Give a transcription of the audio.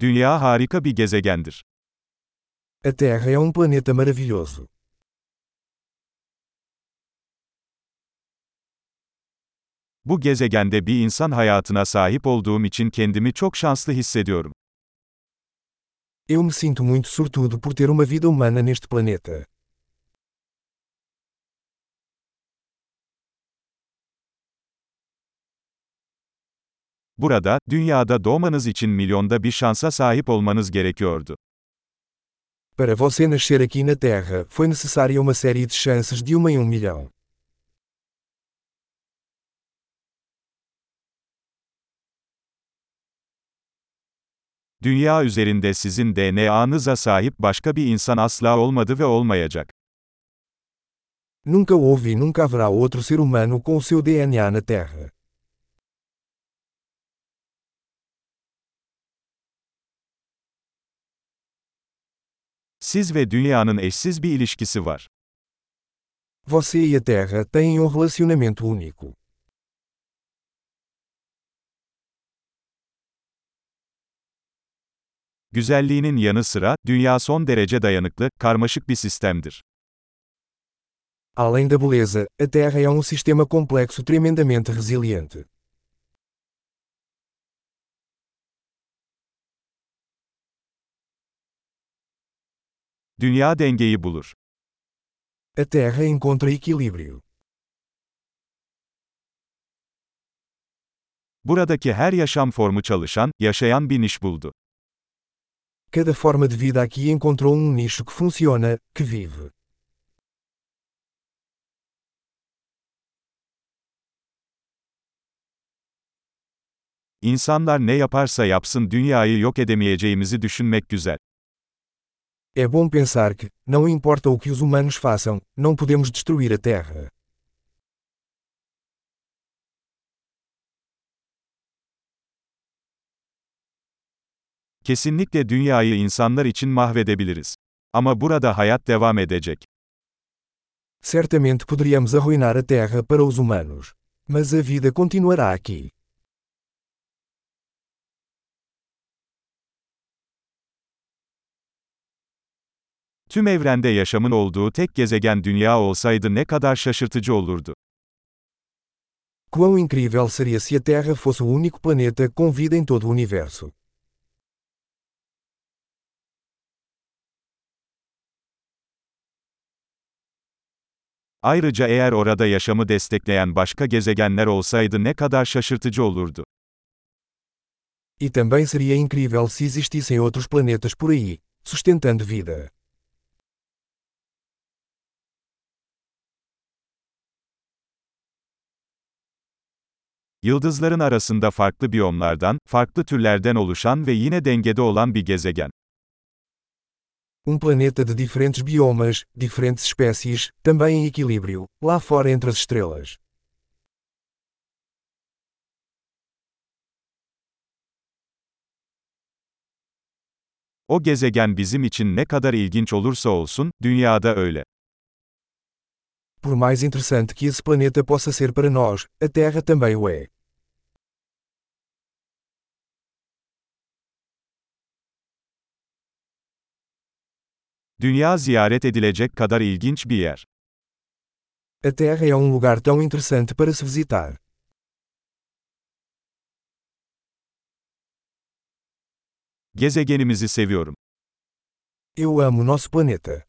Dünya harika bir gezegendir. A Terra é um planeta maravilhoso. Bu gezegende bir insan hayatına sahip olduğum için kendimi çok şanslı hissediyorum. Eu me sinto muito sortudo por ter uma vida humana neste planeta. Burada, dünyada doğmanız için milyonda bir şansa sahip olmanız gerekiyordu. Para você nascer aqui na Terra, foi necessária uma série de chances de uma em um milhão. Dünya üzerinde sizin DNA'nıza sahip başka bir insan asla olmadı ve olmayacak. Nunca houve e nunca haverá outro ser humano com o seu DNA na Terra. Siz ve dünyanın eşsiz bir ilişkisi var. Você e a Terra têm um relacionamento único. Güzelliğinin yanı sıra, dünya son derece dayanıklı, karmaşık bir sistemdir. Além da beleza, a Terra é um sistema complexo tremendamente resiliente. Dünya dengeyi bulur. A Terra encontra equilíbrio. Buradaki her yaşam formu çalışan, yaşayan bir niş buldu. Cada forma de vida aqui encontrou um nicho que funciona, que vive. İnsanlar ne yaparsa yapsın dünyayı yok edemeyeceğimizi düşünmek güzel. É bom pensar que, não importa o que os humanos façam, não podemos destruir a Terra. Kesinlikle dünyayı insanlar için mahvedebiliriz. Ama burada hayat devam edecek. Certamente poderíamos arruinar a Terra para os humanos. Mas a vida continuará aqui. Tüm evrende yaşamın olduğu tek gezegen dünya olsaydı ne kadar şaşırtıcı olurdu. Quão incrível seria se a Terra fosse o único planeta com vida em todo o universo. Ayrıca eğer orada yaşamı destekleyen başka gezegenler olsaydı ne kadar şaşırtıcı olurdu. E também seria incrível se existissem outros planetas por aí, sustentando vida. Yıldızların arasında farklı biyomlardan, farklı türlerden oluşan ve yine dengede olan bir gezegen. Um planeta de diferentes biomas, diferentes espécies, também em equilíbrio, lá fora entre as estrelas. O gezegen bizim için ne kadar ilginç olursa olsun, dünyada öyle. Por mais interessante que esse planeta possa ser para nós, a Terra também o é. Dünya ziyaret edilecek kadar ilginç bir yer. A Terra é um lugar tão interessante para se visitar. Gezegenimizi seviyorum. Eu amo nosso planeta.